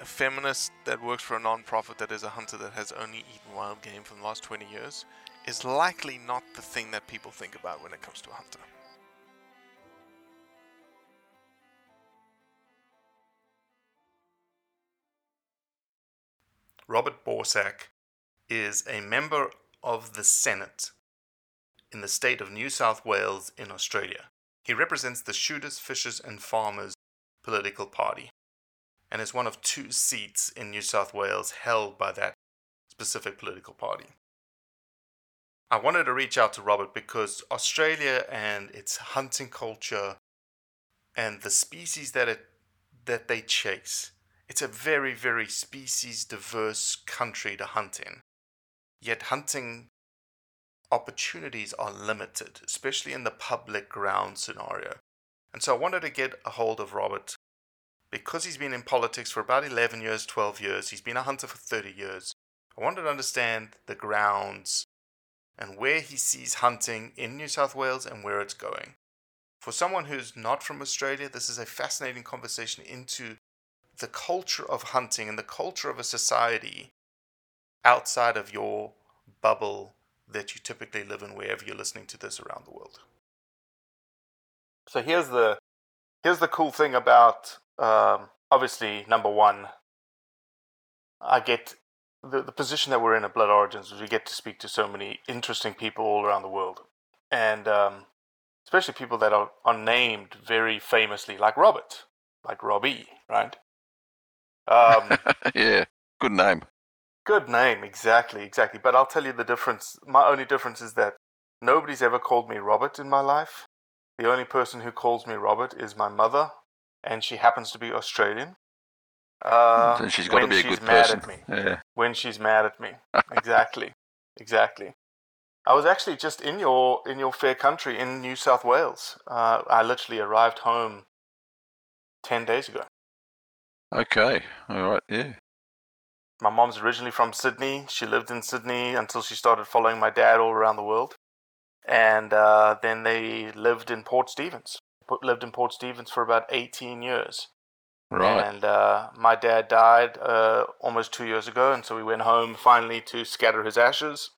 a feminist that works for a non-profit that is a hunter that has only eaten wild game for the last 20 years is likely not the thing that people think about when it comes to a hunter. Robert Borsak is a member of the Senate in the state of New South Wales in Australia. He represents the Shooters, Fishers and Farmers political party and is one of two seats in New South Wales held by that specific political party. I wanted to reach out to Robert because Australia and its hunting culture and the species that it that they chase, it's a very very species diverse country to hunt in. Yet hunting opportunities are limited, especially in the public ground scenario. And so I wanted to get a hold of Robert because he's been in politics for about 11 years, 12 years. He's been a hunter for 30 years. I wanted to understand the grounds and where he sees hunting in New South Wales and where it's going. For someone who's not from Australia, this is a fascinating conversation into the culture of hunting and the culture of a society outside of your bubble that you typically live in wherever you're listening to this around the world. So here's the here's the cool thing about um, obviously number one. I get the the position that we're in at Blood Origins is we get to speak to so many interesting people all around the world, and um, especially people that are, are named very famously, like Robert, like Robbie, right? Um, yeah, good name. Good name, exactly, exactly. But I'll tell you the difference. My only difference is that nobody's ever called me Robert in my life. The only person who calls me Robert is my mother, and she happens to be Australian. Uh, Then she's got to be a good mad person. at me. Yeah. When she's mad at me, exactly, exactly. I was actually just in your in your fair country in New South Wales. Uh, I literally arrived home ten days ago. Okay. All right. Yeah. My mom's originally from Sydney. She lived in Sydney until she started following my dad all around the world. And uh, then they lived in Port Stephens. Lived in Port Stephens for about 18 years. Right. And uh, my dad died uh, almost two years ago. And so we went home finally to scatter his ashes.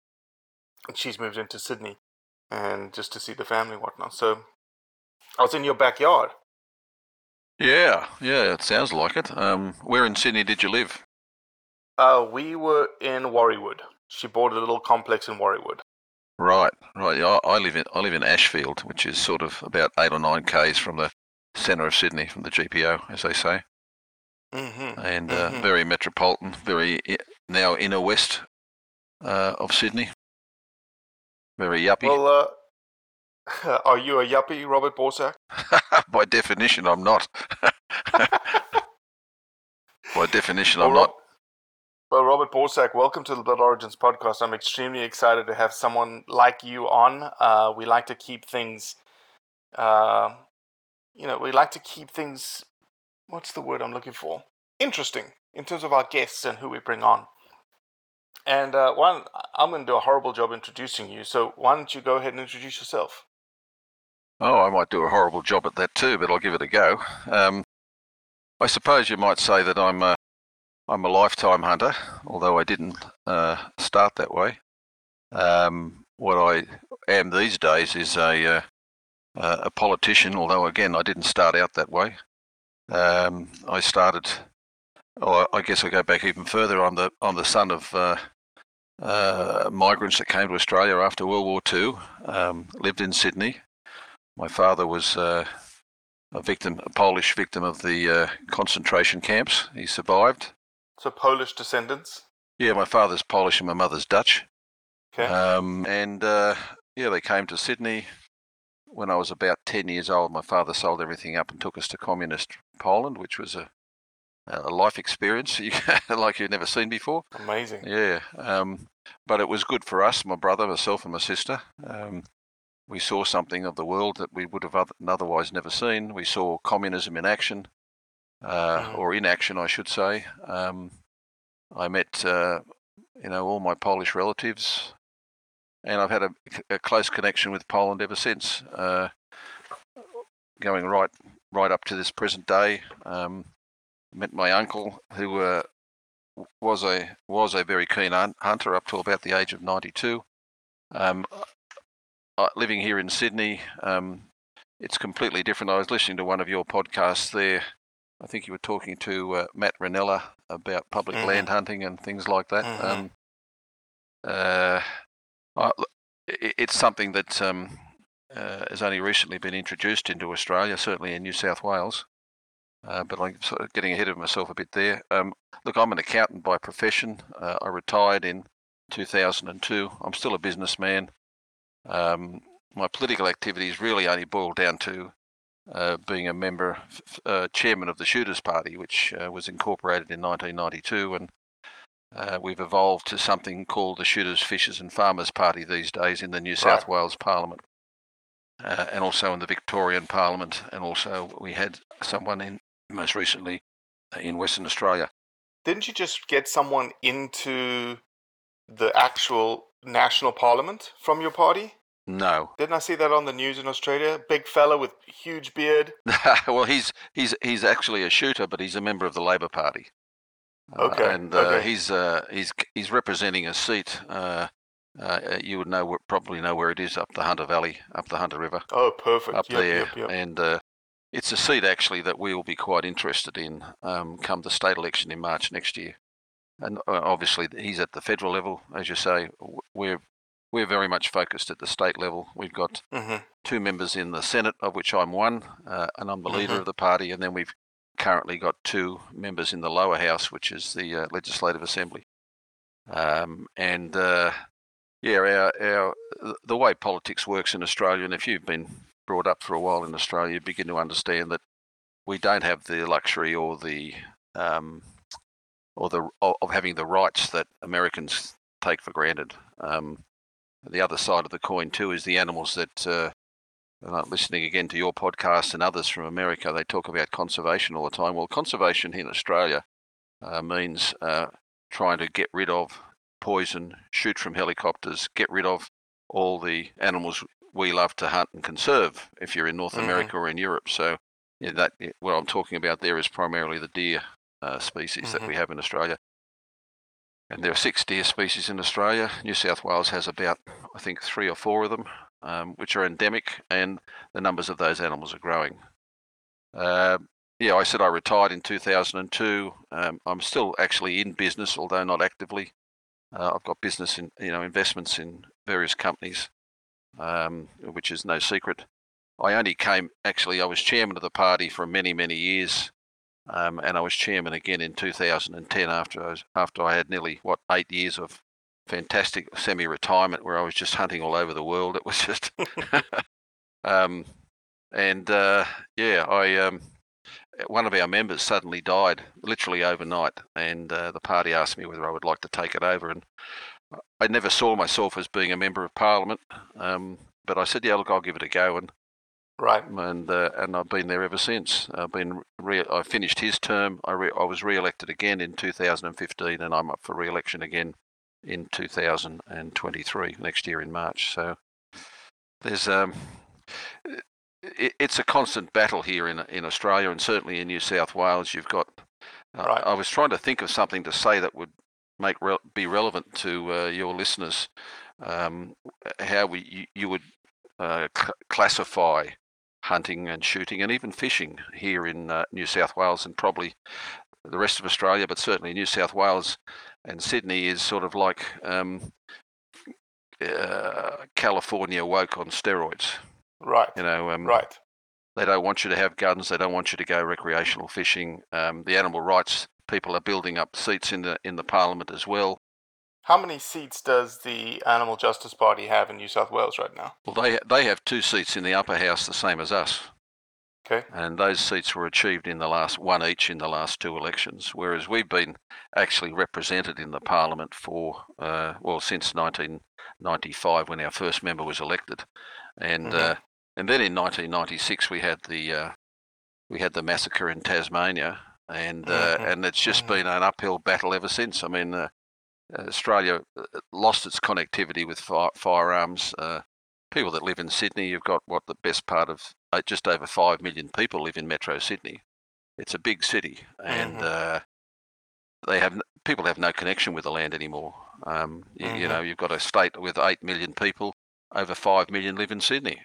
and she's moved into Sydney, and just to see the family and whatnot. So I was in your backyard. Yeah, yeah, it sounds like it. Um, where in Sydney did you live? Uh, we were in Warriewood. She bought a little complex in Warriewood. Right, right. I, I live in I live in Ashfield, which is sort of about eight or nine k's from the centre of Sydney, from the GPO, as they say, Mm-hmm. and uh, Mhm. very metropolitan, very now inner west uh, of Sydney. Very yuppie. Well, uh, are you a yuppie, Robert Borsak? By definition, I'm not. By definition, I'm not. Well, Robert Borsak, welcome to the Blood Origins podcast. I'm extremely excited to have someone like you on. Uh, we like to keep things, uh, you know, we like to keep things. What's the word I'm looking for? Interesting in terms of our guests and who we bring on. And uh, one, I'm going to do a horrible job introducing you. So why don't you go ahead and introduce yourself? Oh, I might do a horrible job at that too, but I'll give it a go. Um, I suppose you might say that I'm a, I'm a lifetime hunter, although I didn't uh, start that way. Um, what I am these days is a, uh, a politician, although again I didn't start out that way. Um, I started, or I guess I go back even further. I'm the I'm the son of uh, uh, migrants that came to Australia after World War II. Um, lived in Sydney. My father was uh, a victim, a Polish victim of the uh, concentration camps. He survived. So Polish descendants. Yeah, my father's Polish and my mother's Dutch. Okay. Um, and uh, yeah, they came to Sydney when I was about 10 years old. My father sold everything up and took us to communist Poland, which was a, a life experience like you've never seen before. Amazing. Yeah, um, but it was good for us, my brother, myself, and my sister. Um, we saw something of the world that we would have otherwise never seen. We saw communism in action, uh, or in action, I should say. Um, I met, uh, you know, all my Polish relatives, and I've had a, a close connection with Poland ever since, uh, going right right up to this present day. Um, met my uncle, who uh, was a was a very keen hun- hunter up to about the age of 92. Um, uh, living here in Sydney, um, it's completely different. I was listening to one of your podcasts there. I think you were talking to uh, Matt Rinella about public Mhm. land hunting and things like that. Mhm. Um, uh, I, it's something that um, uh, has only recently been introduced into Australia, certainly in New South Wales. Uh, but I'm sort of getting ahead of myself a bit there. Um, look, I'm an accountant by profession. Uh, I retired in 2002. I'm still a businessman. Um, my political activities really only boil down to uh, being a member, uh, chairman of the Shooters Party, which uh, was incorporated in 1992, and uh, we've evolved to something called the Shooters, Fishers and Farmers Party these days in the New South Wales Parliament, uh, and also in the Victorian Parliament, and also we had someone in most recently in Western Australia. Didn't you just get someone into the actual national parliament from your party? No, Didn't I see that on the news in Australia? Big fella with huge beard. well, he's he's he's actually a shooter, but he's a member of the Labor Party. Uh, Okay, and uh, okay. he's uh, he's he's representing a seat. Uh, uh, you would know probably know where it is up the Hunter Valley, up the Hunter River, Oh, perfect. up yep, there, yep, yep. and uh, it's a seat actually that we will be quite interested in um, come the state election in March next year. And uh, obviously, he's at the federal level, as you say. We're we're very much focused at the state level. We've got hmm two members in the Senate, of which I'm one, uh, and I'm the leader Mhm. of the party. And then we've currently got two members in the lower house, which is the uh, Legislative Assembly. Um, and uh, yeah, our, our the way politics works in Australia, and if you've been brought up for a while in Australia, you begin to understand that we don't have the luxury or the um, or the of of having the rights that Americans take for granted. Um, the other side of the coin too is the animals that uh, listening again to your podcast and others from America, they talk about conservation all the time. Well, conservation here in Australia uh, means uh, trying to get rid of poison, shoot from helicopters, get rid of all the animals we love to hunt and conserve. If you're in North Mhm. America or in Europe, so yeah, that what I'm talking about there is primarily the deer uh, species that Mhm. we have in Australia. And there are six deer species in Australia. New South Wales has about, I think, three or four of them, um, which are endemic, and the numbers of those animals are growing. Uh, yeah, I said I retired in 2002. Um, I'm still actually in business, although not actively. Uh, I've got business in, you know, investments in various companies, um, which is no secret. I only came, actually, I was chairman of the party for many, many years. Um, and I was chairman again in 2010 after I was, after I had nearly what eight years of fantastic semi-retirement where I was just hunting all over the world. It was just, um, and uh, yeah, I um, one of our members suddenly died literally overnight, and uh, the party asked me whether I would like to take it over, and I never saw myself as being a member of parliament, um, but I said, yeah, look, I'll give it a go, and Right. and uh, and I've been there ever since. I've been re- I finished his term. I re- I was re-elected again in 2015, and I'm up for re-election again in 2023 next year in March. So there's um, it, it's a constant battle here in in Australia, and certainly in New South Wales. You've got. Uh, Right. I was trying to think of something to say that would make re- be relevant to uh, your listeners. Um, how we you, you would uh, cl- classify hunting and shooting and even fishing here in uh, New South Wales and probably the rest of Australia, but certainly New South Wales and Sydney is sort of like um, uh, California woke on steroids. Right. You know, um, Right. they don't want you to have guns. They don't want you to go recreational fishing. Um, the animal rights people are building up seats in the in the parliament as well. How many seats does the Animal Justice Party have in New South Wales right now? Well, they they have two seats in the upper house, the same as us. Okay. and those seats were achieved in the last one each in the last two elections. Whereas we've been actually represented in the parliament for uh, well since 1995 when our first member was elected, and Mhm. uh, and then in 1996 we had the uh, we had the massacre in Tasmania, and uh, Mhm. and it's just Mhm. been an uphill battle ever since. I mean. Uh, Australia uh, lost its connectivity with fire, firearms. Uh, people that live in Sydney, you've got what the best part of uh, just over five million people live in Metro Sydney. It's a big city, and Mhm. uh, they have people have no connection with the land anymore. Um, you, you Mhm. know, you've got a state with eight million people, over five million live in Sydney.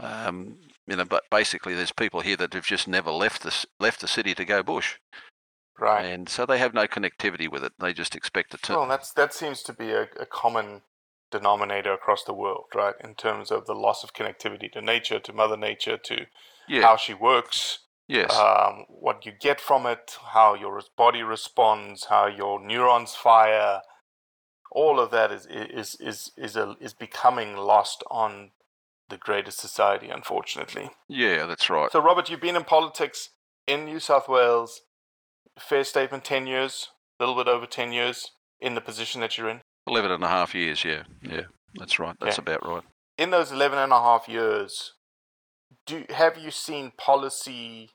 Um, you know, but basically, there's people here that have just never left the left the city to go bush, Right. and so they have no connectivity with it. They just expect it to. Well, that's that seems to be a, a common denominator across the world, right? In terms of the loss of connectivity to nature, to Mother Nature, to yeah. how she works, yes. um, what you get from it, how your body responds, how your neurons fire. All of that is is is is a, is becoming lost on the greater society, unfortunately. yeah, that's right. So, Robert, you've been in politics in New South Wales. Fair statement, ten years, a little bit over ten years in the position that you're in. 11 and a half years, yeah. Yeah, that's right. That's Yeah. about right. in those 11 and a half years do have you seen policy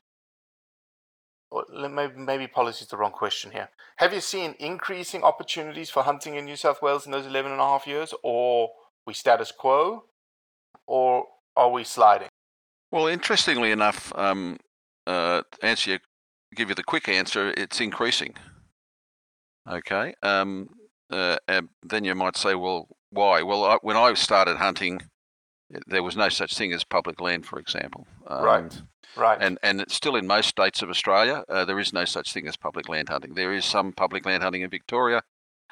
or maybe, maybe policy is the wrong question here have you seen increasing opportunities for hunting in new south wales in those 11 and a half years or we status quo or are we sliding Well, interestingly enough, um, uh, to answer your, give you the quick answer, it's increasing. Okay. Um, uh, and then you might say, well, why? Well, I, when I started hunting, there was no such thing as public land, for example. Um, Right. right And and it's still in most states of Australia, uh, there is no such thing as public land hunting. There is some public land hunting in Victoria,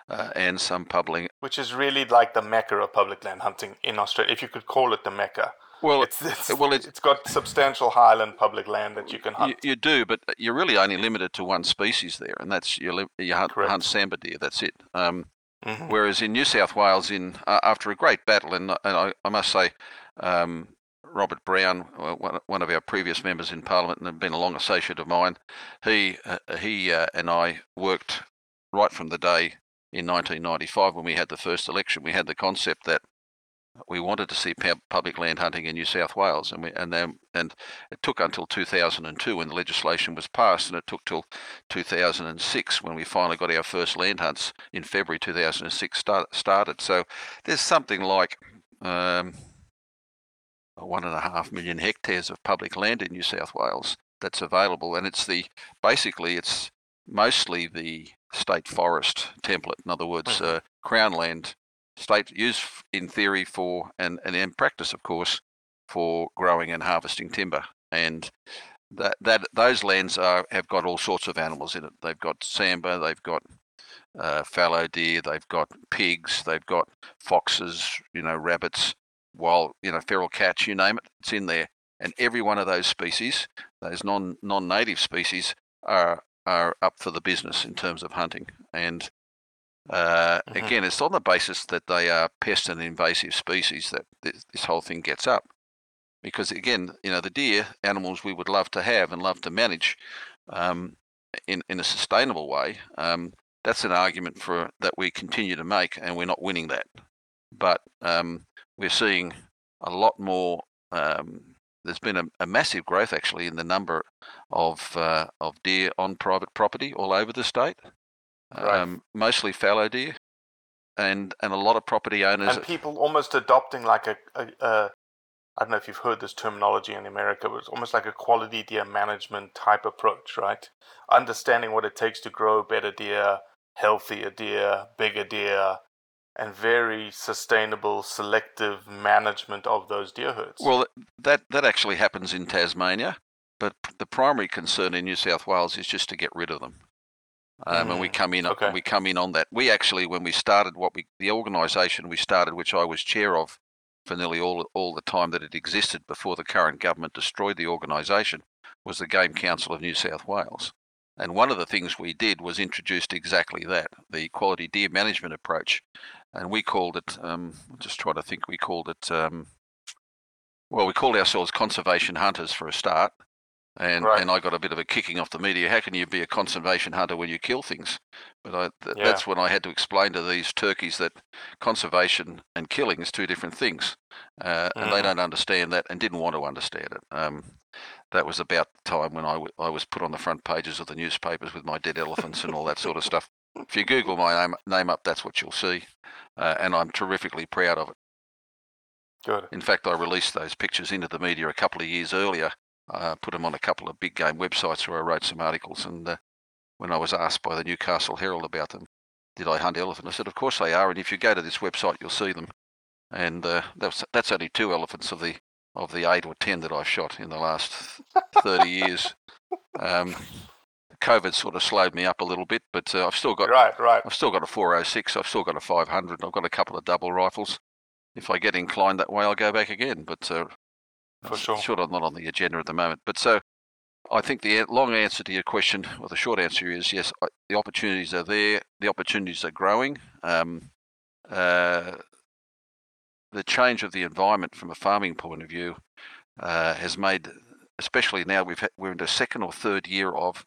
uh, and some public. which is really like the mecca of public land hunting in australia if you could call it the mecca Well, it's, it's, well, it's- it's got substantial highland public land that you can hunt You, you do, but you're really only limited to one species there, and that's you, you hunt, Correct. hunt sambar deer. That's it. Um, Mhm. Whereas in New South Wales, in uh, after a great battle, and, and I, I must say, um, Robert Brown, uh, one, one of our previous members in Parliament, and had been a long associate of mine, he uh, he uh, and I worked right from the day in 1995 when we had the first election. We had the concept that we wanted to see public land hunting in New South Wales, and we and then and it took until 2002 when the legislation was passed, and it took till 2006 when we finally got our first land hunts in February 2006 start, started. So there's something like um, one and a half million hectares of public land in New South Wales that's available, and it's the basically it's mostly the state forest template. In other words, uh, crown land, state used in theory for and, and in practice, of course, for growing and harvesting timber. And that that those lands are have got all sorts of animals in it. They've got sambar, they've got uh, fallow deer, they've got pigs, they've got foxes, you know, rabbits, wild, you know, feral cats, you name it, it's in there. And every one of those species, those non non native species, are are up for the business in terms of hunting. And uh, mm-hmm. again, it's on the basis that they are pest and invasive species that this, this whole thing gets up because again, you know, the deer animals we would love to have and love to manage um, in in a sustainable way. Um, that's an argument for that we continue to make, and we're not winning that. But um, we're seeing a lot more. Um, there's been a, a, massive growth actually in the number of uh, of deer on private property all over the state, right. Um, mostly fallow deer, and and a lot of property owners and people almost adopting like a, a, a I don't know if you've heard this terminology in America, but it's almost like a quality deer management type approach, right? Understanding what it takes to grow better deer, healthier deer, bigger deer, and very sustainable, selective management of those deer herds. Well, that that actually happens in Tasmania, but the primary concern in New South Wales is just to get rid of them. Um, mm, and we mm, come in, okay. we come in on that. We actually, when we started, what we the organisation we started, which I was chair of, for nearly all, all the time that it existed before the current government destroyed the organisation was the Game Council of New South Wales. And one of the things we did was introduced exactly that the quality deer management approach. And we called it, um, I'm just trying to think, we called it, um, well, we called ourselves conservation hunters for a start. And, right. and I got a bit of a kicking off the media. How can you be a conservation hunter when you kill things? But I, th- yeah. that's when I had to explain to these turkeys that conservation and killing is two different things, uh, mm. and they mm. don't understand that and didn't want to understand it. Um, that was about the time when I, w- I was put on the front pages of the newspapers with my dead elephants and all that sort of stuff. If you Google my name, name up, that's what you'll see, uh, and I'm terrifically proud of it. Good. In fact, I released those pictures into the media a couple of years earlier uh, put them on a couple of big game websites where I wrote some articles. And uh, when I was asked by the Newcastle Herald about them, did I hunt elephant? I said, of course they are. And if you go to this website, you'll see them. And uh, that's that's only two elephants of the of the eight or ten that I've shot in the last thirty years. Um, COVID sort of slowed me up a little bit, but uh, I've still got right, right. I've still got a 406. I've still got a 500. I've got a couple of double rifles. If I get inclined that way, I'll go back again. But uh, for sure. Sure, not on the agenda at the moment. But so I think the long answer to your question, or the short answer is yes, the opportunities are there. The opportunities are growing. Um, uh, the change of the environment from a farming point of view uh, has made, especially now we've had, we're in the second or third year of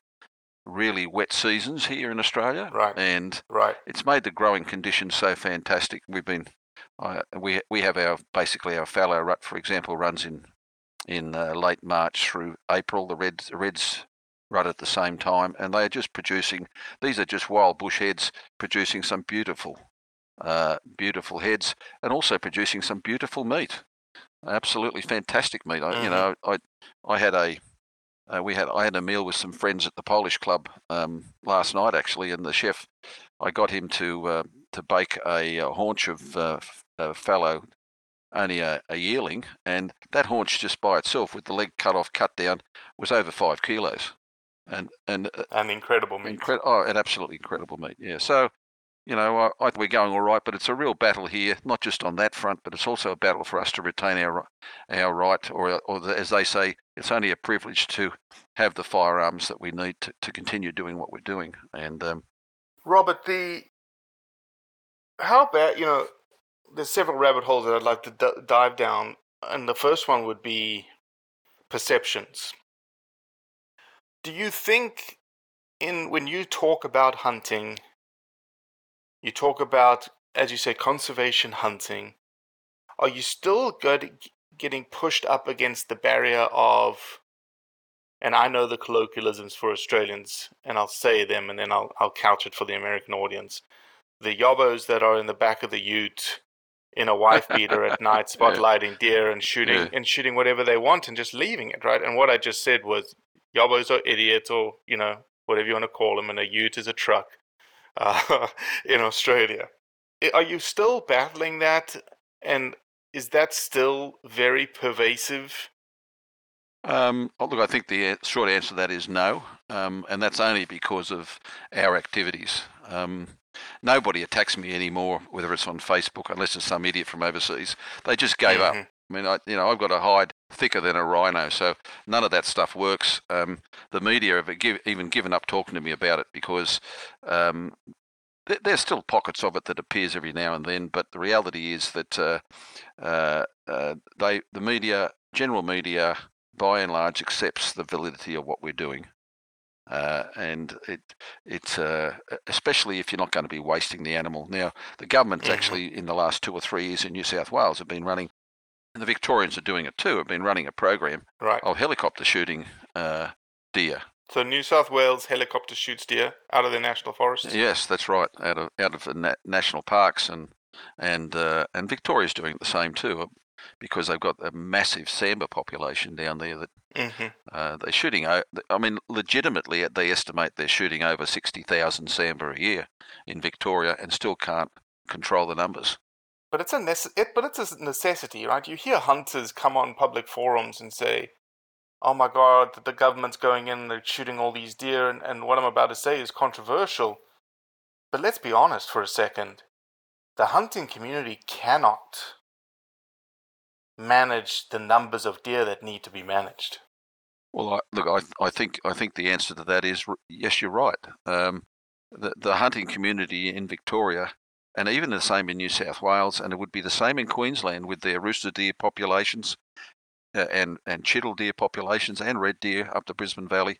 really wet seasons here in Australia, right? And right, it's made the growing conditions so fantastic. We've been, uh, we we have our basically our fallow rut, for example, runs in in uh, late March through April. The reds, reds run at the same time, and they are just producing. These are just wild bush heads producing some beautiful, uh, beautiful heads, and also producing some beautiful meat. Absolutely fantastic meat. I, You know, I I had a uh, we had I had a meal with some friends at the Polish club um, last night actually, and the chef I got him to uh, to bake a, a haunch of uh, fallow only a, a yearling, and that haunch just by itself, with the leg cut off, cut down, was over five kilos, and and uh, an incredible meat. Incre- oh, an absolutely incredible meat. Yeah. So, you know, I, I think we're going all right, but it's a real battle here, not just on that front, but it's also a battle for us to retain our our right, or or the, as they say, it's only a privilege to have the firearms that we need to, to continue doing what we're doing. And um, Robert, the how about you know there's several rabbit holes that I'd like to d- dive down, and the first one would be perceptions. Do you think in when you talk about hunting, you talk about, as you say, conservation hunting, are you still good, getting pushed up against the barrier of and I know the colloquialisms for Australians, and I'll say them, and then I'll I'll couch it for the American audience. The yobbos that are in the back of the Ute in a wife beater at night, spotlighting deer and shooting yeah. and shooting whatever they want and just leaving it, right? And what I just said was yobbos are idiots or, you know, whatever you want to call them, and a ute is a truck uh, in Australia. Are you still battling that? And is that still very pervasive? Um, oh, look, I think the short answer to that is no, um, and that's only because of our activities. Um, nobody attacks me anymore, whether it's on Facebook, unless it's some idiot from overseas. They just gave mm-hmm. up. I mean, I, you know, I've got a hide thicker than a rhino, so none of that stuff works. Um, the media have give, even given up talking to me about it because um, th- there's still pockets of it that appears every now and then, but the reality is that uh, uh, uh, they, the media, general media, by and large, accepts the validity of what we're doing. Uh, and it it's uh, especially if you're not going to be wasting the animal. Now, the government's mm-hmm. actually in the last two or three years in New South Wales have been running, and the Victorians are doing it too. Have been running a program right. of helicopter shooting uh, deer. So New South Wales helicopter shoots deer out of the national forests. Yes, that's right. Out of out of the na- national parks and and uh, and Victoria's doing the same too because they've got a massive sambar population down there that mm-hmm. uh, they're shooting. I mean, legitimately, they estimate they're shooting over sixty thousand sambar a year in Victoria, and still can't control the numbers. But it's a nece- it, but it's a necessity, right? You hear hunters come on public forums and say, "Oh my God, the government's going in, and they're shooting all these deer," and, and what I'm about to say is controversial. But let's be honest for a second. The hunting community cannot manage the numbers of deer that need to be managed? Well, I, look, I, I think I think the answer to that is yes, you're right. Um, the the hunting community in Victoria, and even the same in New South Wales, and it would be the same in Queensland with their rusa deer populations, uh, and and chital deer populations, and red deer up the Brisbane Valley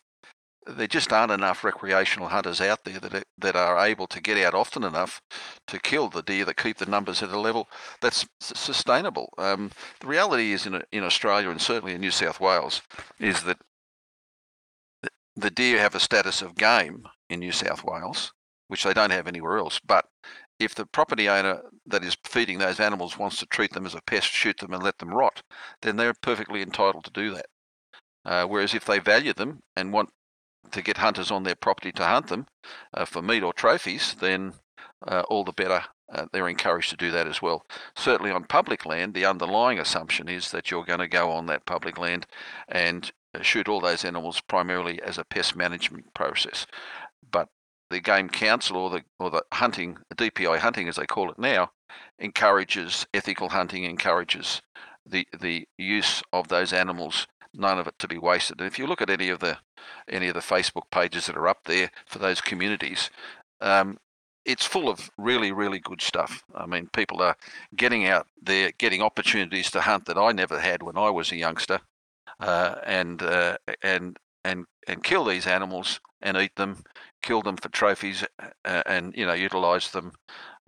there just aren't enough recreational hunters out there that are, that are able to get out often enough to kill the deer that keep the numbers at a level that's sustainable. Um, the reality is in in Australia and certainly in New South Wales is that the deer have a status of game in New South Wales, which they don't have anywhere else. But if the property owner that is feeding those animals wants to treat them as a pest, shoot them and let them rot, then they're perfectly entitled to do that. Uh, whereas if they value them and want to get hunters on their property to hunt them uh, for meat or trophies, then uh, all the better. Uh, they're encouraged to do that as well. Certainly on public land, the underlying assumption is that you're going to go on that public land and uh, shoot all those animals primarily as a pest management process. But the Game Council or the or the hunting, DPI hunting as they call it now, encourages ethical hunting, encourages the the use of those animals none of it to be wasted. And if you look at any of the any of the Facebook pages that are up there for those communities, um, it's full of really, really good stuff. I mean, people are getting out there, getting opportunities to hunt that I never had when I was a youngster, uh, and uh, and and and kill these animals and eat them, kill them for trophies, uh, and you know utilize them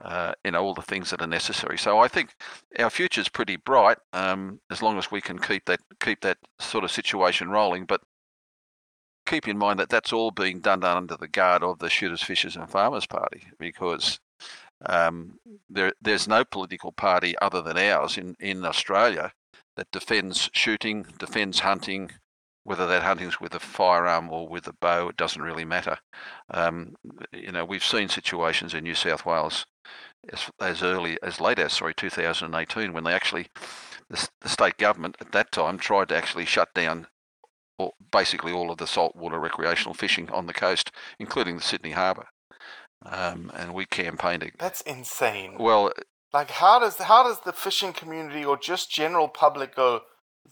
uh, you know all the things that are necessary. So I think our future is pretty bright um, as long as we can keep that keep that sort of situation rolling. But keep in mind that that's all being done under the guard of the Shooters, Fishers, and Farmers Party because um, there there's no political party other than ours in in Australia that defends shooting, defends hunting, whether that hunting's with a firearm or with a bow, it doesn't really matter. Um, you know, we've seen situations in New South Wales as, as early as late as sorry 2018 when they actually the, the state government at that time tried to actually shut down all, basically all of the saltwater recreational fishing on the coast, including the Sydney Harbour. Um, and we campaigned. That's insane. Well, like how does how does the fishing community or just general public go?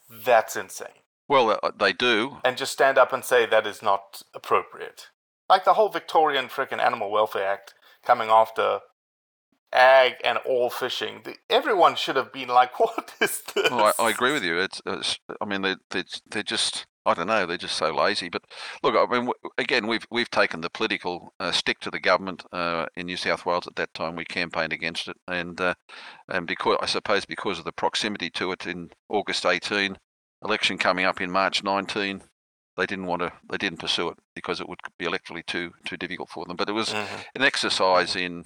That's insane. Well, uh, they do. And just stand up and say that is not appropriate. Like the whole Victorian freaking Animal Welfare Act coming after ag and all fishing. The, everyone should have been like, "What is this?" Well, I, I, agree with you. It's, it's I mean, they, they, they're just. I don't know. They're just so lazy. But look, I mean, again, we've we've taken the political uh, stick to the government uh, in New South Wales at that time. We campaigned against it, and uh, and because I suppose because of the proximity to it in August 18, election coming up in March 19, they didn't want to, they didn't pursue it because it would be electorally too too difficult for them. But it was mm-hmm. an exercise in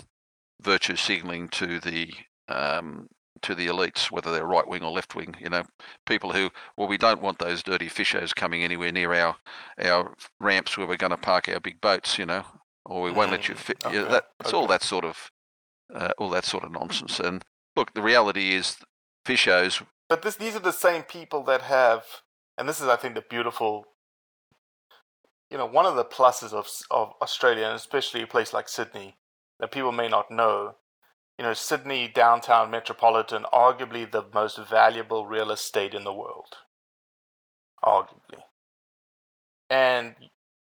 virtue signalling to the um, to the elites, whether they're right wing or left wing. You know, people who well, we don't want those dirty fishers coming anywhere near our our ramps where we're going to park our big boats. You know, or we won't let you Mm, fit. okay, you know, that, it's all that sort of uh, all that sort of nonsense. And look, the reality is, fishers. But this, these are the same people that have, and this is, I think, the beautiful. You know, one of the pluses of of Australia, and especially a place like Sydney, that people may not know. You know, Sydney downtown metropolitan, arguably the most valuable real estate in the world, arguably, and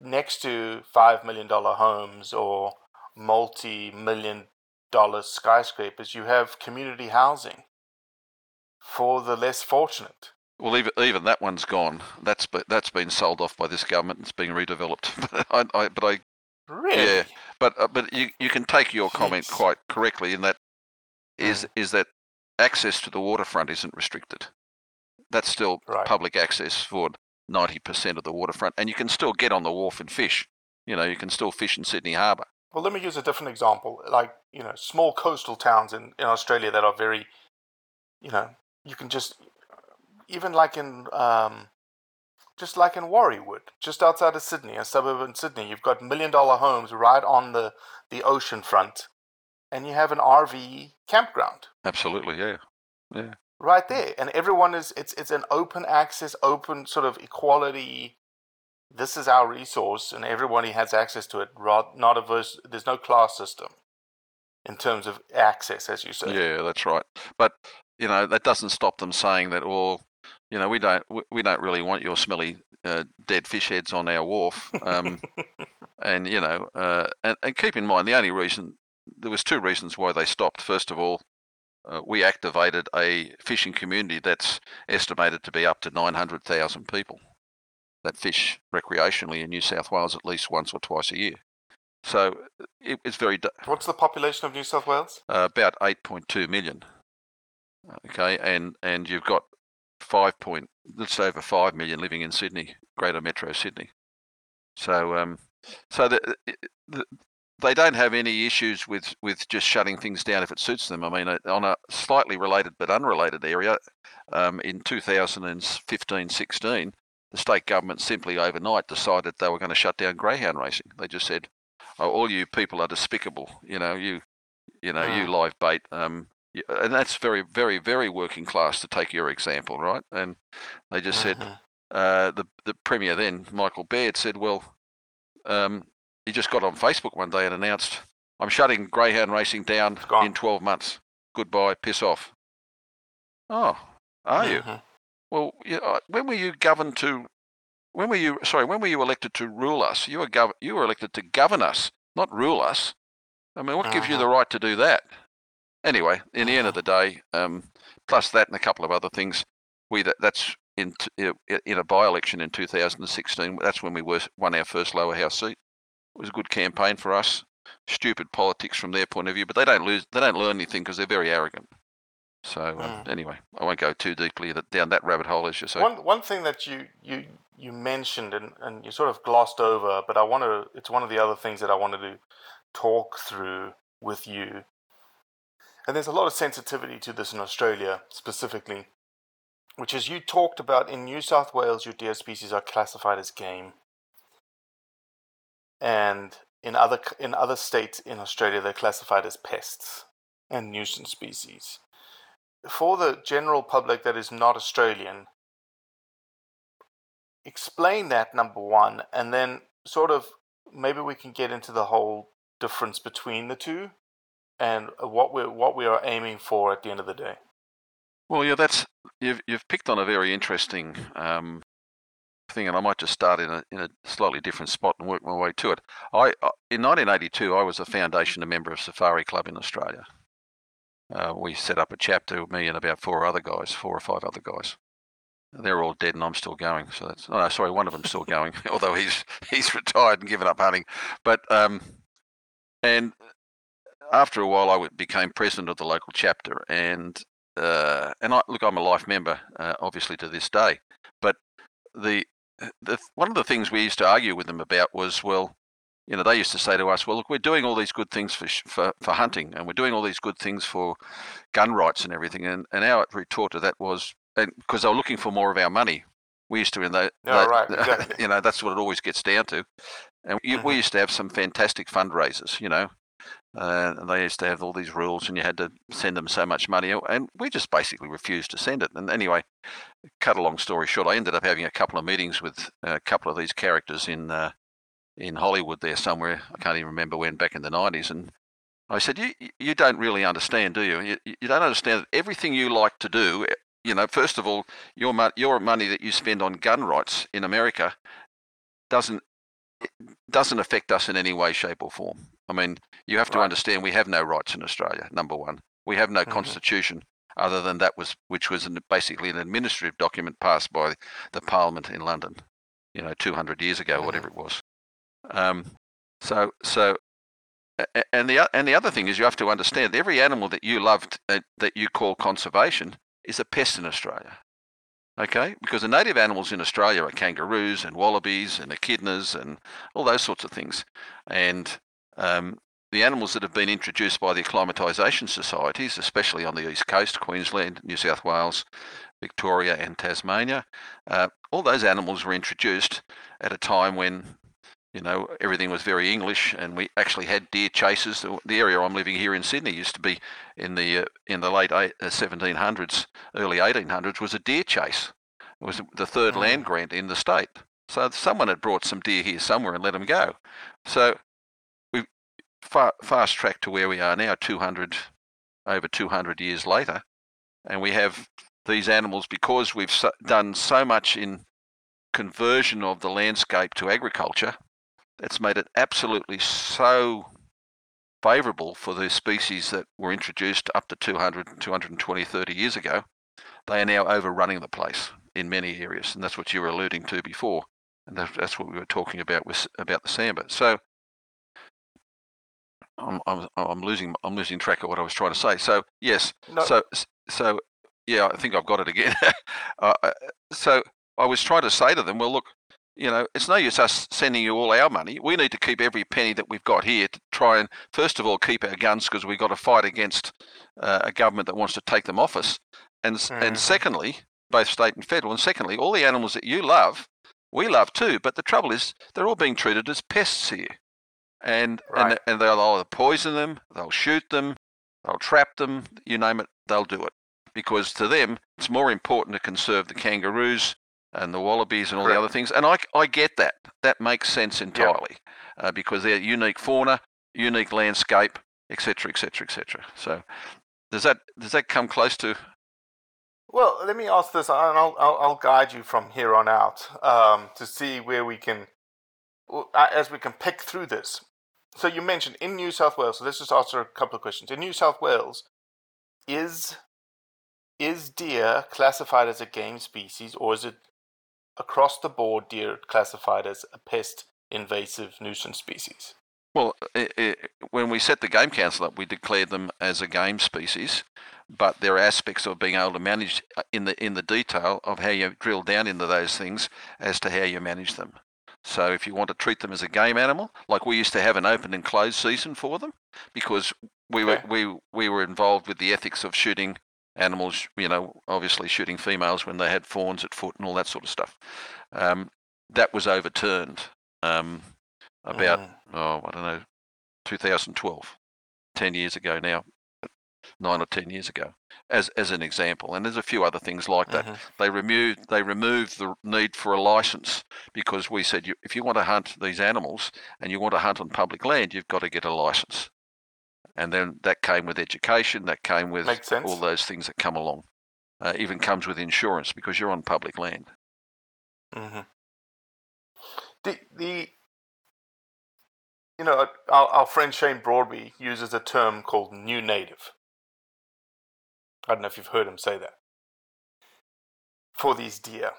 next to five million dollar homes or multi million dollar skyscrapers, you have community housing for the less fortunate. Well, even even that one's gone. That's that's been sold off by this government. It's being redeveloped. I, I but I Really? Yeah, but uh, but you you can take your comment Jeez. quite correctly in that is is that access to the waterfront isn't restricted. That's still Right. public access for ninety percent of the waterfront, and you can still get on the wharf and fish. You know, you can still fish in Sydney Harbour. Well, let me use a different example. Like, you know, small coastal towns in, in Australia that are very, you know, you can just, even like in, um, just like in Warriewood, just outside of Sydney, a suburb in Sydney, you've got million dollar homes right on the, the ocean front, and you have an RV campground Absolutely, yeah, yeah. right there. And everyone is, it's, it's an open access, open sort of equality. This is our resource, and everybody has access to it. Not a verse. There's no class system in terms of access, as you say. Yeah, that's right. But you know that doesn't stop them saying that. Well, you know we don't we, we don't really want your smelly uh, dead fish heads on our wharf. Um, and you know, uh, and, and keep in mind the only reason there was two reasons why they stopped. First of all, uh, we activated a fishing community that's estimated to be up to nine hundred thousand people that fish recreationally in New South Wales at least once or twice a year. So it, it's very d- What's the population of New South Wales? uh, about 8.2 million. Okay, and and you've got five point, just over five million living in Sydney, Greater Metro Sydney. So um, so the, the, they don't have any issues with with just shutting things down if it suits them. I mean, uh, on a slightly related but unrelated area, um, in 2015-16, the state government simply overnight decided they were going to shut down greyhound racing. They just said, oh, "All you people are despicable. You know, you, you know, you Mm. live bait." Um, and that's very, very, very working class to take your example, right? And they just said, Mhm. uh, the the premier then, Michael Baird, said, "Well, um, he just got on Facebook one day and announced, I'm shutting greyhound racing down in 12 months. Goodbye, piss off." Oh, are you? Mhm. Well, you when were you governed to? When were you? Sorry, when were you elected to rule us? You were gov- You were elected to govern us, not rule us. I mean, what gives you Uh-huh. the right to do that? Anyway, in the end of the day, um, plus that and a couple of other things, we that, that's in in a by-election in 2016. That's when we were, won our first lower house seat. It was a good campaign for us. Stupid politics from their point of view, but they don't lose. They don't learn anything because they're very arrogant. So um, Mm. anyway, I won't go too deeply th- down that rabbit hole, as you say. One one thing that you you you mentioned and, and you sort of glossed over, but I want to. It's one of the other things that I wanted to talk through with you. And there's a lot of sensitivity to this in Australia specifically, which is you talked about in New South Wales, your deer species are classified as game, and in other in other states in Australia, they're classified as pests and nuisance species. For the general public that is not Australian, explain that number one, and then sort of maybe we can get into the whole difference between the two and what we what we are aiming for at the end of the day. Well, yeah, that's you've you've picked on a very interesting um, thing, and I might just start in a in a slightly different spot and work my way to it. I I- in 1982 I was a foundation member of Safari Club in Australia. Uh, we set up a chapter, with me and about four other guys, four or five other guys. They're all dead, and I'm still going. So that's oh, no, sorry, one of them's still going, although he's he's retired and given up hunting. But um, and after a while, I became president of the local chapter, and uh, and I look, I'm a life member, uh, obviously to this day. But the the one of the things we used to argue with them about was, well, you know, they used to say to us, "Well, look, we're doing all these good things for for, for hunting, and we're doing all these good things for gun rights and everything." And and our retort to that was, and because they were looking for more of our money, we used to in the, yeah, right, exactly. you know, that's what it always gets down to. And mm-hmm. we used to have some fantastic fundraisers, you know, uh, and they used to have all these rules, and you had to send them so much money, and we just basically refused to send it. And anyway, cut a long story short, I ended up having a couple of meetings with a couple of these characters in uh, in Hollywood there somewhere. I can't even remember when, back in the nineties, and I said, "You you don't really understand, do you? You, you don't understand that everything you like to do." Eh, you know, first of all, your your money that you spend on gun rights in America doesn't doesn't affect us in any way, shape, or form. I mean, you have to right. understand we have no rights in Australia. Number one, we have no mm-hmm. constitution other than that was which was an, basically an administrative document passed by the Parliament in London, you know, 200 years ago, mm-hmm. whatever it was. Um, so so. And the and the other thing is you have to understand every animal that you love uh, that you call conservation is a pest in Australia. Okay, because the native animals in Australia are kangaroos and wallabies and echidnas and all those sorts of things. And um, the animals that have been introduced by the acclimatisation societies, especially on the east coast, Queensland, New South Wales, Victoria, and Tasmania, uh, all those animals were introduced at a time when you know everything was very English, and we actually had deer chases. The, the area I'm living here in Sydney used to be in the uh, in the late eight, uh, 1700s, early 1800s was a deer chase. It was the third oh. land grant in the state. So someone had brought some deer here somewhere and let them go. So we fa- fast track to where we are now, 200 over 200 years later, and we have these animals because we've so, done so much in conversion of the landscape to agriculture. It's made it absolutely so favourable for the species that were introduced up to 200, 220, 30 years ago. They are now overrunning the place in many areas, and that's what you were alluding to before, and that's what we were talking about with about the sambar. So I'm, I'm, I'm losing I'm losing track of what I was trying to say. So yes, no. so so yeah, I think I've got it again. uh, uh, so I was trying to say to them, well, look, you know, it's no use us sending you all our money. We need to keep every penny that we've got here to try and, first of all, keep our guns because we've got to fight against uh, a government that wants to take them off us. And, mm-hmm. and secondly, both state and federal. And secondly, all the animals that you love, we love too. But the trouble is, they're all being treated as pests here and right. and and they'll either poison them, they'll shoot them, they'll trap them, you name it, they'll do it because to them it's more important to conserve the kangaroos and the wallabies and all Correct. the other things. And I I get that. That makes sense entirely yep. uh, because they're unique fauna, unique landscape, etc., etc., etc. So does that does that come close to? Well, let me ask this, and I'll I'll, I'll guide you from here on out um, to see where we can, as we can pick through this. So you mentioned in New South Wales. So let's just answer a couple of questions. In New South Wales, is is deer classified as a game species, or is it across the board deer classified as a pest, invasive nuisance species? Well, it, it, when we set the Game Council up, we declared them as a game species, but there are aspects of being able to manage uh, in the in the detail of how you drill down into those things as to how you manage them. So if you want to treat them as a game animal, like we used to have an open and closed season for them, because we were we we were involved with the ethics of shooting animals. You know, obviously shooting females when they had fawns at foot and all that sort of stuff. Um, that was overturned um, about mm. oh I don't know, 2012, ten years ago now, nine or ten years ago as as an example. And there's a few other things like that. Mm-hmm. They removed they removed the need for a license because we said you, if you want to hunt these animals and you want to hunt on public land, you've got to get a license. And then that came with education. That came with all those things that come along. Uh, even comes with insurance because you're on public land. Mm-hmm. The the you know our, our friend Shane Broadby uses a term called new native I don't know if you've heard him say that. For these deer,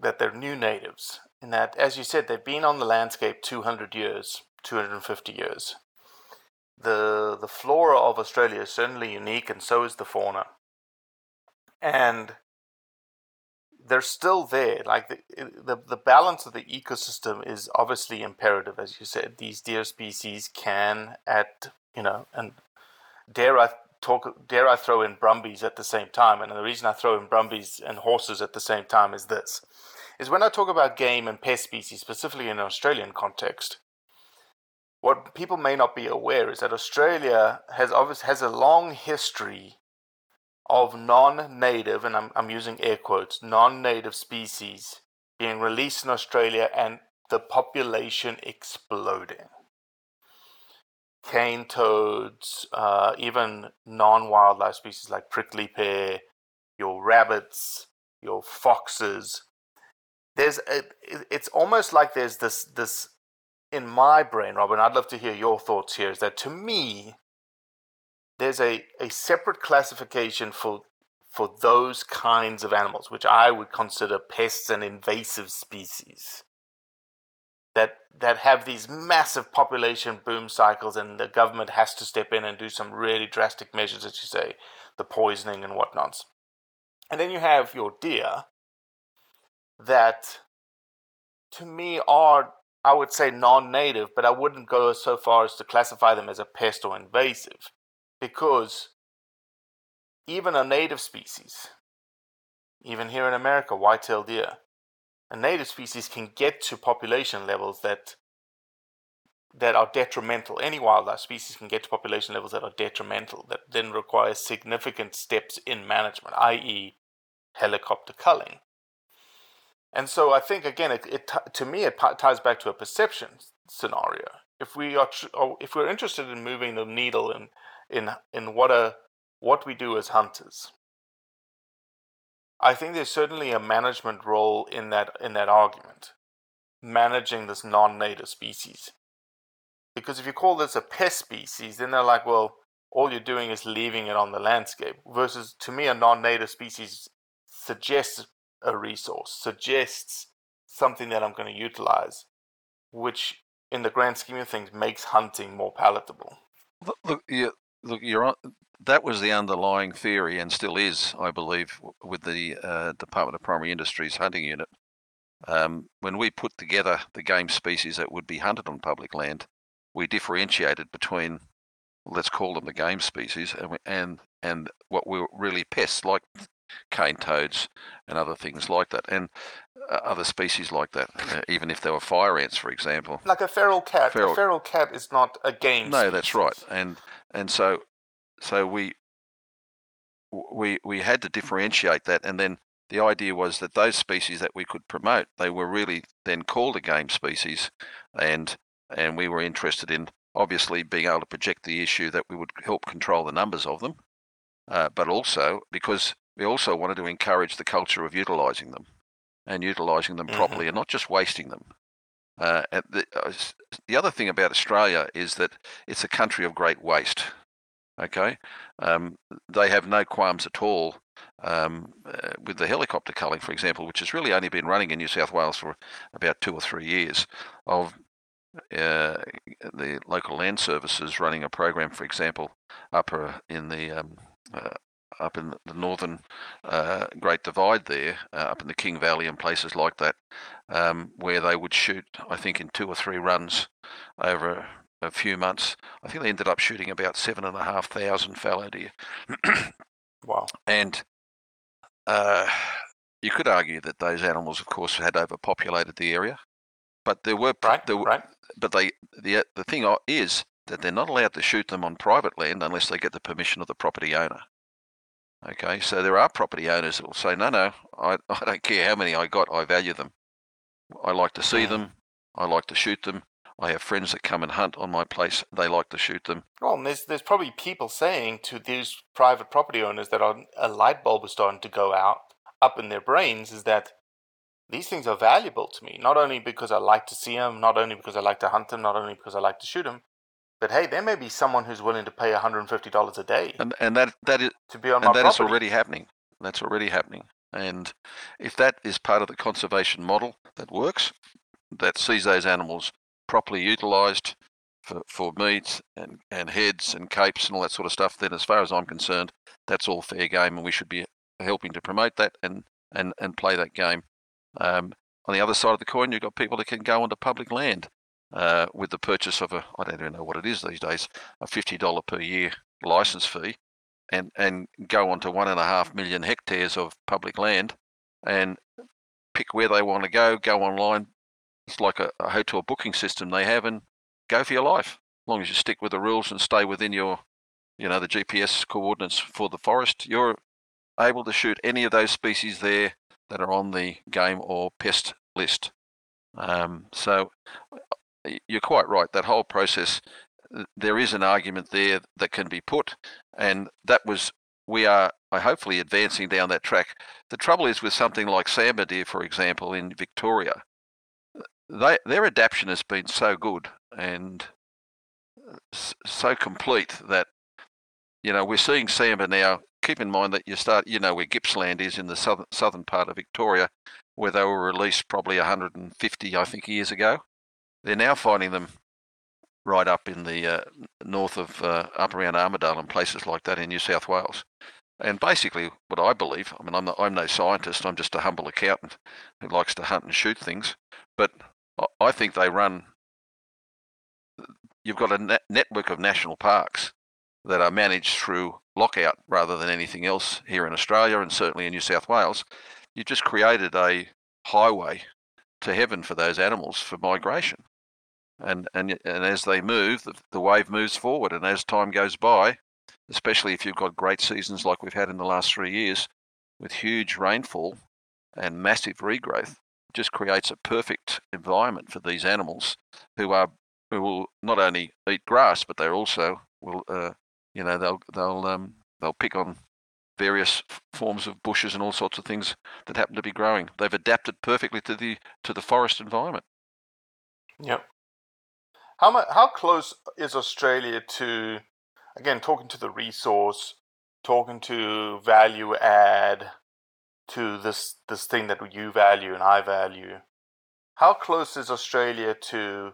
that they're new natives, and that, as you said, they've been on the landscape 200 years, 250 years. The, the flora of Australia is certainly unique, and so is the fauna. And they're still there. Like the, the the balance of the ecosystem is obviously imperative, as you said. These deer species can, at you know, and dare I talk, dare I throw in brumbies at the same time? And the reason I throw in brumbies and horses at the same time is this: is when I talk about game and pest species, specifically in an Australian context. What people may not be aware is that Australia has obviously has a long history of non-native, and I'm, I'm using air quotes, non-native species being released in Australia and the population exploding. Cane toads, uh, even non-wildlife species like prickly pear, your rabbits, your foxes. There's a, it's almost like there's this this in my brain, Robin. I'd love to hear your thoughts here. Is that to me, there's a, a separate classification for for those kinds of animals, which I would consider pests and invasive species that that have these massive population boom cycles, and the government has to step in and do some really drastic measures, as you say, the poisoning and whatnots. And then you have your deer that, to me, are I would say non-native, but I wouldn't go so far as to classify them as a pest or invasive because even a native species, even here in America, white-tailed deer, a native species can get to population levels that that are detrimental. Any wildlife species can get to population levels that are detrimental, that then require significant steps in management, i.e., helicopter culling. And so I think again, it, it to me it ties back to a perception scenario. If we are oh, if we're interested in moving the needle in in in what a what we do as hunters. I think there's certainly a management role in that in that argument, managing this non-native species. Because if you call this a pest species, then they're like, well, all you're doing is leaving it on the landscape. Versus to me, a non-native species suggests a resource, suggests something that I'm going to utilize, which in the grand scheme of things makes hunting more palatable. Look, yeah, look, you're on, that was the underlying theory, and still is, I believe, with the uh, Department of Primary Industries hunting unit. Um, when we put together the game species that would be hunted on public land, we differentiated between, let's call them the game species, and and, and what were really pests like cane toads and other things like that, and uh, other species like that, uh, even if they were fire ants, for example. Like a feral cat. Feral, a feral cat is not a game. No, species. that's right, and and so so we we we had to differentiate that, and then the idea was that those species that we could promote, they were really then called a game species, and and we were interested in obviously being able to project the issue that we would help control the numbers of them, uh, but also because we also wanted to encourage the culture of utilising them and utilising them mm-hmm. properly and not just wasting them. Uh, the, uh, the other thing about Australia is that it's a country of great waste. Okay, um, they have no qualms at all um, uh, with the helicopter culling, for example, which has really only been running in New South Wales for about two or three years. Of uh, the local land services running a program, for example, up uh, in the um, uh, up in the northern uh, Great Divide there, uh, up in the King Valley and places like that, um, where they would shoot, I think, in two or three runs over a, a few months. I think they ended up shooting about seven and a half thousand fallow deer. wow. And uh, you could argue that those animals, of course, had overpopulated the area, but there were right, there were, right. but they the the thing is that they're not allowed to shoot them on private land unless they get the permission of the property owner. Okay, so there are property owners that will say, no, no, I, I don't care how many I got, I value them. I like to see mm. them, I like to shoot them. I have friends that come and hunt on my place, they like to shoot them. Well, and there's, there's probably people saying to these private property owners that are, a light bulb is starting to go out up in their brains is that these things are valuable to me, not only because I like to see them, not only because I like to hunt them, not only because I like to shoot them, but hey, there may be someone who's willing to pay $150 a day. And and that that is to be on and that is already happening. That's already happening. And if that is part of the conservation model that works, that sees those animals properly utilized for, for meat and, and heads and capes and all that sort of stuff, then as far as I'm concerned, that's all fair game and we should be helping to promote that and, and, and play that game. Um, on the other side of the coin, you've got people that can go onto public land uh, with the purchase of a, I don't even know what it is these days, a $50 per year license fee and, and go onto one and a half million hectares of public land and pick where they want to go, go online. It's like a, a hotel booking system they have and go for your life. As long as you stick with the rules and stay within your, you know, the GPS coordinates for the forest, you're able to shoot any of those species there that are on the game or pest list. Um, so you're quite right. That whole process, there is an argument there that can be put, and that was we are uh, hopefully advancing down that track. The trouble is with something like sambar deer, for example, in Victoria, they, their adaptation has been so good and uh, so complete that you know we're seeing sambar now. Keep in mind that you start, you know, where Gippsland is in the southern southern part of Victoria, where they were released probably 150, I think, years ago. They're now finding them right up in the uh, north of uh, up around Armidale and places like that in New South Wales. And basically, what I believe, I mean, I'm, I'm no scientist, I'm just a humble accountant who likes to hunt and shoot things, but I think they run. You've got a net network of national parks that are managed through lockout rather than anything else here in Australia and certainly in New South Wales. You've just created a highway to heaven for those animals for migration and and and as they move, the, the wave moves forward, and as time goes by, especially if you've got great seasons like we've had in the last three years, with huge rainfall and massive regrowth, just creates a perfect environment for these animals who are who will not only eat grass, but they also will, uh, you know, they'll they'll um, they'll pick on various forms of bushes and all sorts of things that happen to be growing. They've adapted perfectly to the to the forest environment. Yep. How much? How close is Australia to, again, talking to the resource, talking to value add, to this this thing that you value and I value? How close is Australia to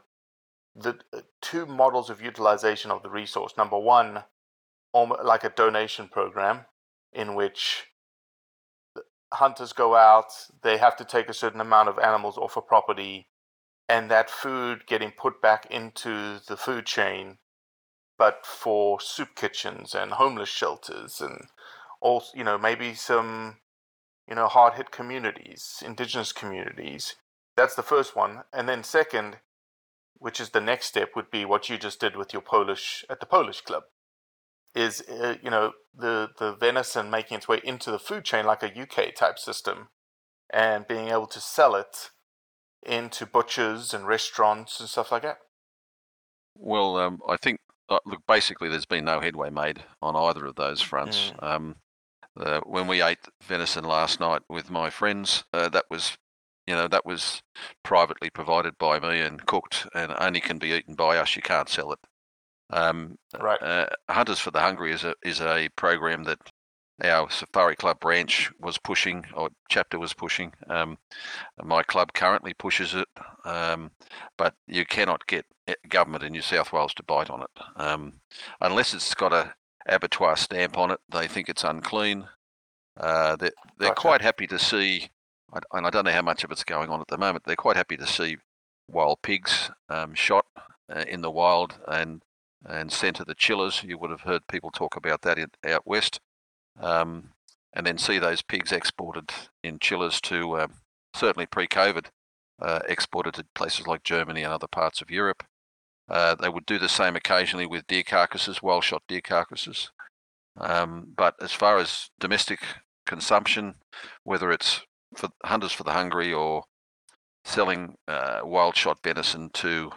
the two models of utilization of the resource? Number one, like a donation program in which hunters go out, they have to take a certain amount of animals off a property and that food getting put back into the food chain, but for soup kitchens and homeless shelters and also, you know, maybe some, you know, hard hit communities, indigenous communities. That's the first one. And then second, which is the next step, would be what you just did with your Polish at the Polish club. Is uh, you know the the venison making its way into the food chain like a UK type system, and being able to sell it into butchers and restaurants and stuff like that? Well, um, I think uh, look, basically, there's been no headway made on either of those fronts. Mm. Um, uh, when we ate venison last night with my friends, uh, that was, you know, that was privately provided by me and cooked, and only can be eaten by us. You can't sell it. Um, right. Uh, Hunters for the Hungry is a is a program that our Safari Club branch was pushing, or chapter was pushing. Um, my club currently pushes it, um, but you cannot get government in New South Wales to bite on it um, unless it's got a abattoir stamp on it. They think it's unclean. Uh, they're, they're quite happy to see, and I don't know how much of it's going on at the moment. They're quite happy to see wild pigs um, shot uh, in the wild and and sent to the chillers. You would have heard people talk about that in, out west um, and then see those pigs exported in chillers to uh, certainly pre-COVID, uh, exported to places like Germany and other parts of Europe. Uh, they would do the same occasionally with deer carcasses, well shot deer carcasses. Um, but as far as domestic consumption, whether it's for hunters for the hungry or selling uh, wild shot venison to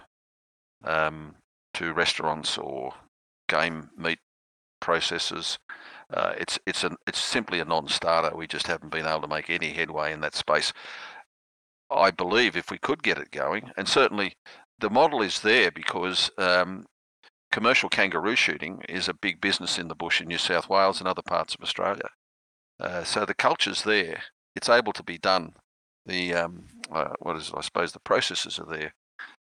um, to restaurants or game meat processors, uh, it's it's an it's simply a non-starter. We just haven't been able to make any headway in that space. I believe if we could get it going, and certainly the model is there because um, commercial kangaroo shooting is a big business in the bush in New South Wales and other parts of Australia. Uh, so the culture's there. It's able to be done. The um, uh, what is I suppose the processes are there,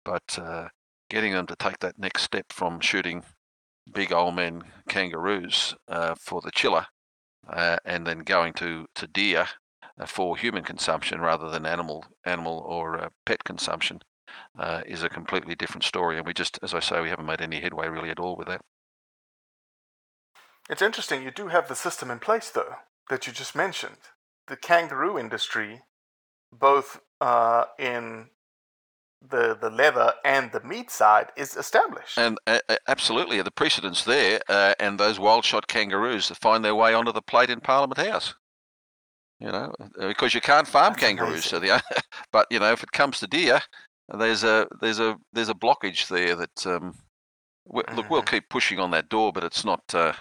but uh, getting them to take that next step from shooting big old men kangaroos uh, for the chiller, uh, and then going to to deer uh, for human consumption rather than animal animal or uh, pet consumption uh, is a completely different story. And we just, as I say, we haven't made any headway really at all with that. It's interesting. You do have the system in place, though, that you just mentioned. The kangaroo industry, both in the the leather and the meat side is established. And uh, absolutely, the precedents there, uh, and those wild shot kangaroos find their way onto the plate in Parliament House. You know, uh, because you can't farm That's kangaroos, so the, but you know, if it comes to deer, there's a there's a there's a blockage there that um, we, look, we'll Mm-hmm. keep pushing on that door, but it's not. Uh,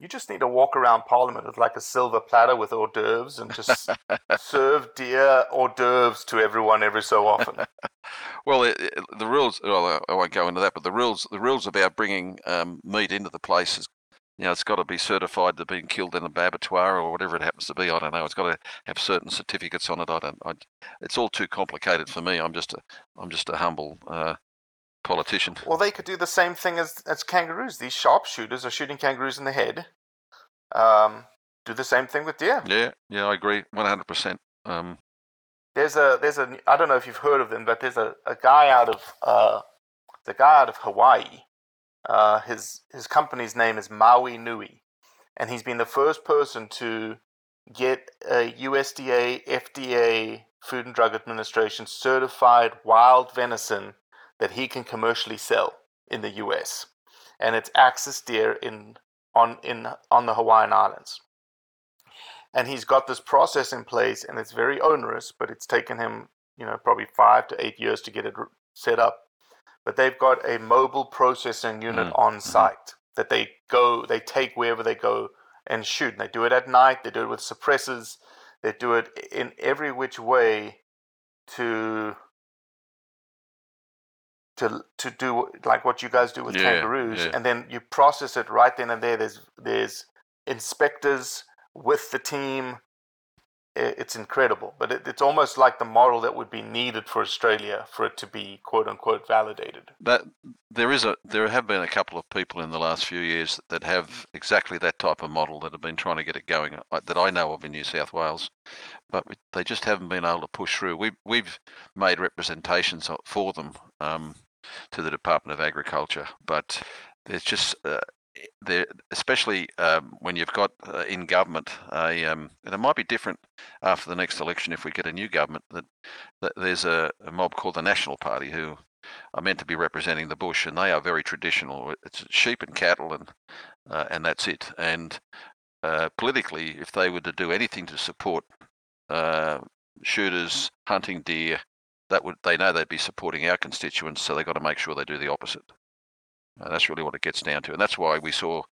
You just need to walk around Parliament with like a silver platter with hors d'oeuvres and just serve deer hors d'oeuvres to everyone every so often. well, it, it- the rules. Well, I won't go into that, but the rules the rules about bringing um, meat into the place is, you know, it's got to be certified to being killed in a abattoir or whatever it happens to be. I don't know. It's got to have certain certificates on it. I don't. I, it's all too complicated for me. I'm just a I'm just a humble uh, politician. Well, they could do the same thing as, as kangaroos. These sharpshooters are shooting kangaroos in the head. Um, do the same thing with deer. Yeah, yeah, I agree, 100. percent Um, There's a there's a I don't know if you've heard of them, but there's a, a guy out of uh, the guy out of Hawaii. Uh, his his company's name is Maui Nui, and he's been the first person to get a USDA FDA Food and Drug Administration certified wild venison that he can commercially sell in the US, and it's axis deer in on in on the Hawaiian Islands. And he's got this process in place and it's very onerous but it's taken him you know probably five to eight years to get it set up. But they've got a mobile processing unit Mm, on site that they go they take wherever they go and shoot. And they do it at night they do it with suppressors they do it in every which way to to to do like what you guys do with Yeah, kangaroos yeah. and then you process it right then and there there's there's inspectors with the team it's incredible but it, it's almost like the model that would be needed for australia for it to be quote unquote validated that there is a there have been a couple of people in the last few years that have exactly that type of model that have been trying to get it going uh, that I know of in New South Wales, but they just haven't been able to push through. We've we've made representations for them um, to the Department of Agriculture, but there's just uh, there, especially um, when you've got uh, in government a um, and it might be different after the next election if we get a new government that, that there's a, a mob called the National Party who are meant to be representing the bush, and they are very traditional. It's sheep and cattle, and uh, and that's it. And uh, politically, if they were to do anything to support uh, shooters hunting deer, that would they know they'd be supporting our constituents, so they've got to make sure they do the opposite. Uh, that's really what it gets down to, and that's why we saw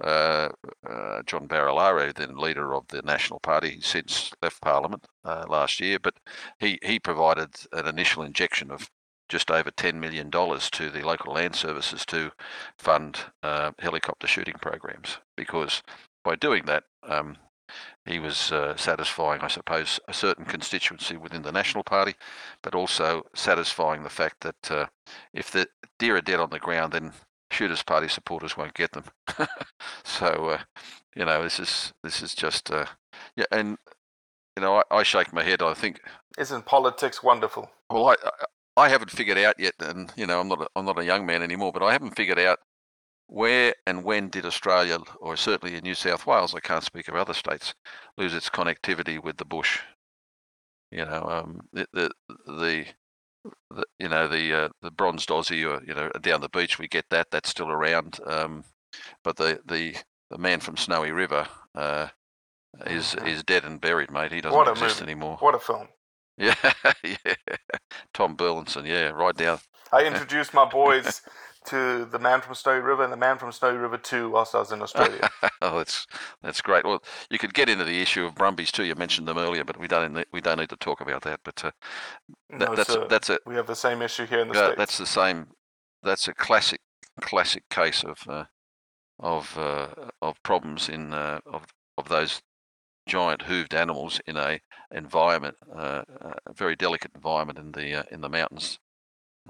uh, uh, John Barilaro, then leader of the National Party, he's since left Parliament uh, last year, but he he provided an initial injection of just over $10 million to the local land services to fund uh, helicopter shooting programs because by doing that, um, he was uh, satisfying, I suppose, a certain constituency within the National Party, but also satisfying the fact that uh, if the deer are dead on the ground, then Shooters Party supporters won't get them. so, uh, you know, this is this is just uh, yeah, and you know, I, I shake my head. I think isn't politics wonderful well, I, I I haven't figured out yet, and you know, I'm not a, I'm not a young man anymore, but I haven't figured out where and when did Australia, or certainly in New South Wales, I can't speak of other states, lose its connectivity with the bush. You know, um, the the the, the you know the uh, the bronzed Aussie, or you know, down the beach, we get that. That's still around. Um, but the the the man from Snowy River uh, is is dead and buried, mate. He doesn't what exist movie anymore. what a film Yeah, yeah. Tom Burlinson, yeah, right down. i introduced my boys to the man from snowy river and the man from snowy river 2 whilst i was in australia oh, that's that's great. Well, you could get into the issue of Brumbies too. You mentioned them earlier, but we don't ne- we don't need to talk about that. But uh, No, that's sir. that's a we have the same issue here in the that- states that's the same. That's a classic classic case of uh, of uh, of problems in uh, of of those giant hooved animals in a environment, uh, a very delicate environment in the uh, in the mountains,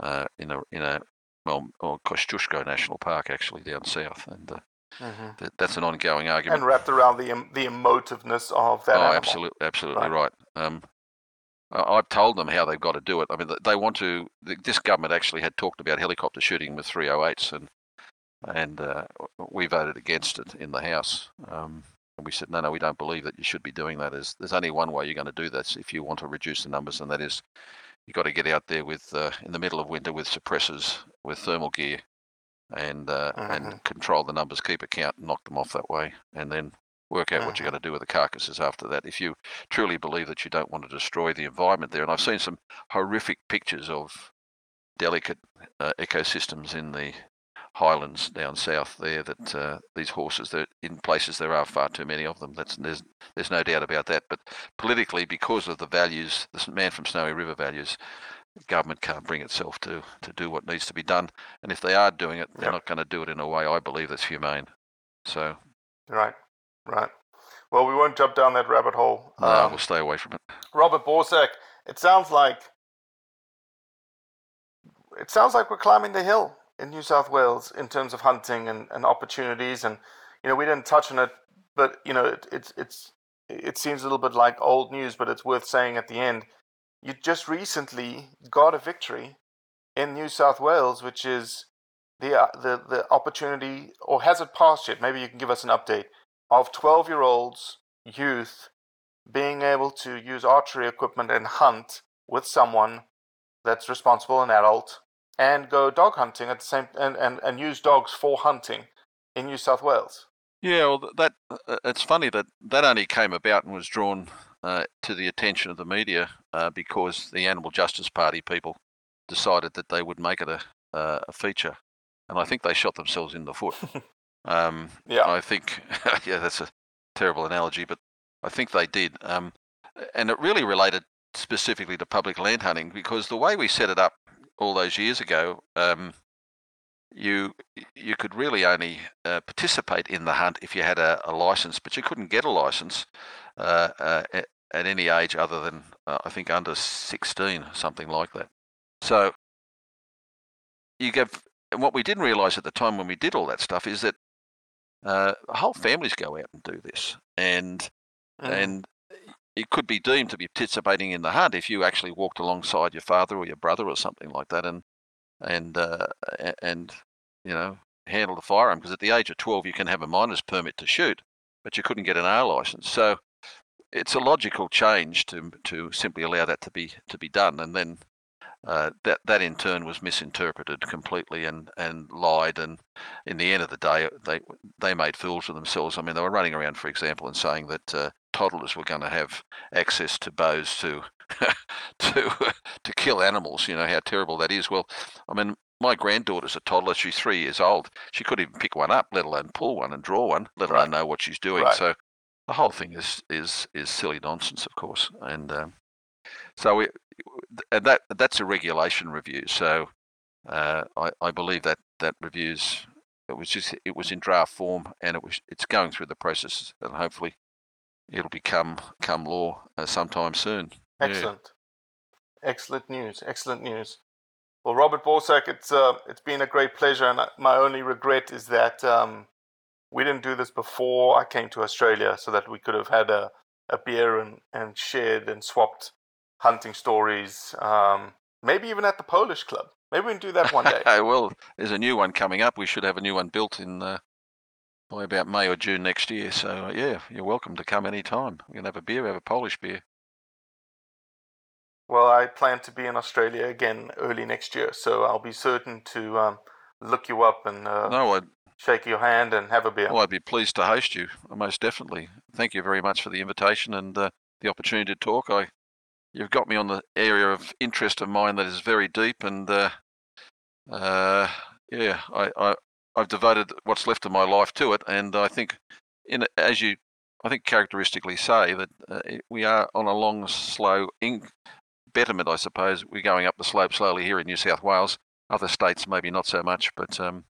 uh, in a in a well, or Kosciuszko National Park actually down south, and uh, Mm-hmm. that, that's an ongoing argument. And wrapped around the em- the emotiveness of that oh, animal. absolutely, absolutely Right. right. Um, I've told them how they've got to do it. I mean, they want to. This government actually had talked about helicopter shooting with 308s, and and uh, we voted against it in the House. Um, and we said, no, no, we don't believe that you should be doing that. There's, there's only one way you're going to do this if you want to reduce the numbers, and that is you've got to get out there with uh, in the middle of winter with suppressors, with thermal gear, and uh, Mhm. and control the numbers, keep a count, knock them off that way, and then work out what you're going to do with the carcasses after that. If you truly believe that you don't want to destroy the environment there, and I've seen some horrific pictures of delicate uh, ecosystems in the highlands down south there that uh, these horses that in places there are far too many of them that's there's there's no doubt about that but politically because of the values this man from snowy river values government can't bring itself to to do what needs to be done and if they are doing it they're Yep. not going to do it in a way i believe that's humane so Right, right. Well, we won't jump down that rabbit hole. no, Um, we'll stay away from it Robert Borsak, it sounds like it sounds like we're climbing the hill in New South Wales in terms of hunting and, and opportunities. And you know, we didn't touch on it, but you know, it, it's it's it seems a little bit like old news, but it's worth saying at the end. You just recently got a victory in New South Wales, which is the uh, the the opportunity, or has it passed yet? Maybe you can give us an update of twelve year olds youth being able to use archery equipment and hunt with someone that's responsible, an adult, and go dog hunting at the same and, and, and use dogs for hunting in New South Wales. Yeah, well, that uh, it's funny that that only came about and was drawn uh, to the attention of the media uh, because the Animal Justice Party people decided that they would make it a uh, a feature, and I think they shot themselves in the foot. um, Yeah. I think, yeah, that's a terrible analogy, but I think they did, um, and it really related specifically to public land hunting because the way we set it up all those years ago. Um, you you could really only uh, participate in the hunt if you had a, a license, but you couldn't get a license uh, uh, at, at any age other than uh, I think under 16, something like that. So you give, and what we didn't realise at the time when we did all that stuff is that uh, whole families go out and do this, and Mhm. and it could be deemed to be participating in the hunt if you actually walked alongside your father or your brother or something like that, and and uh, a- and you know handle the firearm because at the age of 12 you can have a minor's permit to shoot, but you couldn't get an R license. So it's a logical change to to simply allow that to be to be done, and then uh, that that in turn was misinterpreted completely and and lied, and in the end of the day they they made fools of themselves. I mean they were running around, for example, and saying that uh, toddlers were going to have access to bows to to to kill animals. You know how terrible that is. Well, I mean my granddaughter's a toddler. She's three years old. She couldn't even pick one up, let alone pull one and draw one, let alone Right. know what she's doing. Right. So the whole thing is is is silly nonsense, of course. And um, so we, and that that's a regulation review. So uh, I, I believe that that reviews it was just it was in draft form and it was it's going through the process and hopefully it'll become come law uh, sometime soon. Yeah. Excellent. Excellent news. Excellent news. Well, Robert Borsak, it's uh, it's been a great pleasure, and my only regret is that um, we didn't do this before I came to Australia, so that we could have had a, a beer and, and shared and swapped hunting stories. Um, maybe even at the Polish Club. Maybe we can do that one day. well, there's a new one coming up. We should have a new one built in uh, by about May or June next year. So uh, yeah, you're welcome to come any time. We can have a beer, have a Polish beer. Well, I plan to be in Australia again early next year, so I'll be certain to um, look you up and uh, No, I'd, shake your hand and have a beer. well, I'd be pleased to host you. Most definitely. Thank you very much for the invitation and uh, the opportunity to talk. I, you've got me on the area of interest of mine that is very deep, and uh, uh, yeah, I, I, I've devoted what's left of my life to it, and I think, in as you, I think characteristically say that uh, we are on a long, slow in, betterment, I suppose. We're going up the slope slowly here in New South Wales. Other states maybe not so much, but um,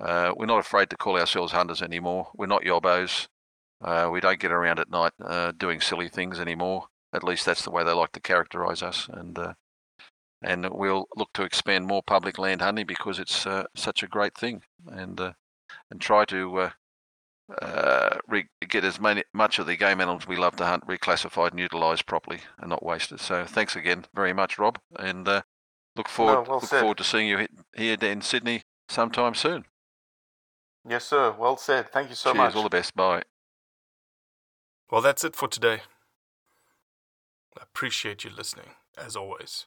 uh, we're not afraid to call ourselves hunters anymore. We're not yobbos. Uh, we don't get around at night uh, doing silly things anymore. At least that's the way they like to characterise us. And uh, and we'll look to expand more public land hunting because it's uh, such a great thing. And uh, and try to uh, uh, re- get as many much of the game animals we love to hunt reclassified and utilised properly and not wasted. So thanks again very much, Rob, and uh, look forward well look said. forward to seeing you here in Sydney sometime soon. Yes, sir. Well said. Thank you so Cheers, much. all the best. Bye. Well, that's it for today. I appreciate you listening, as always.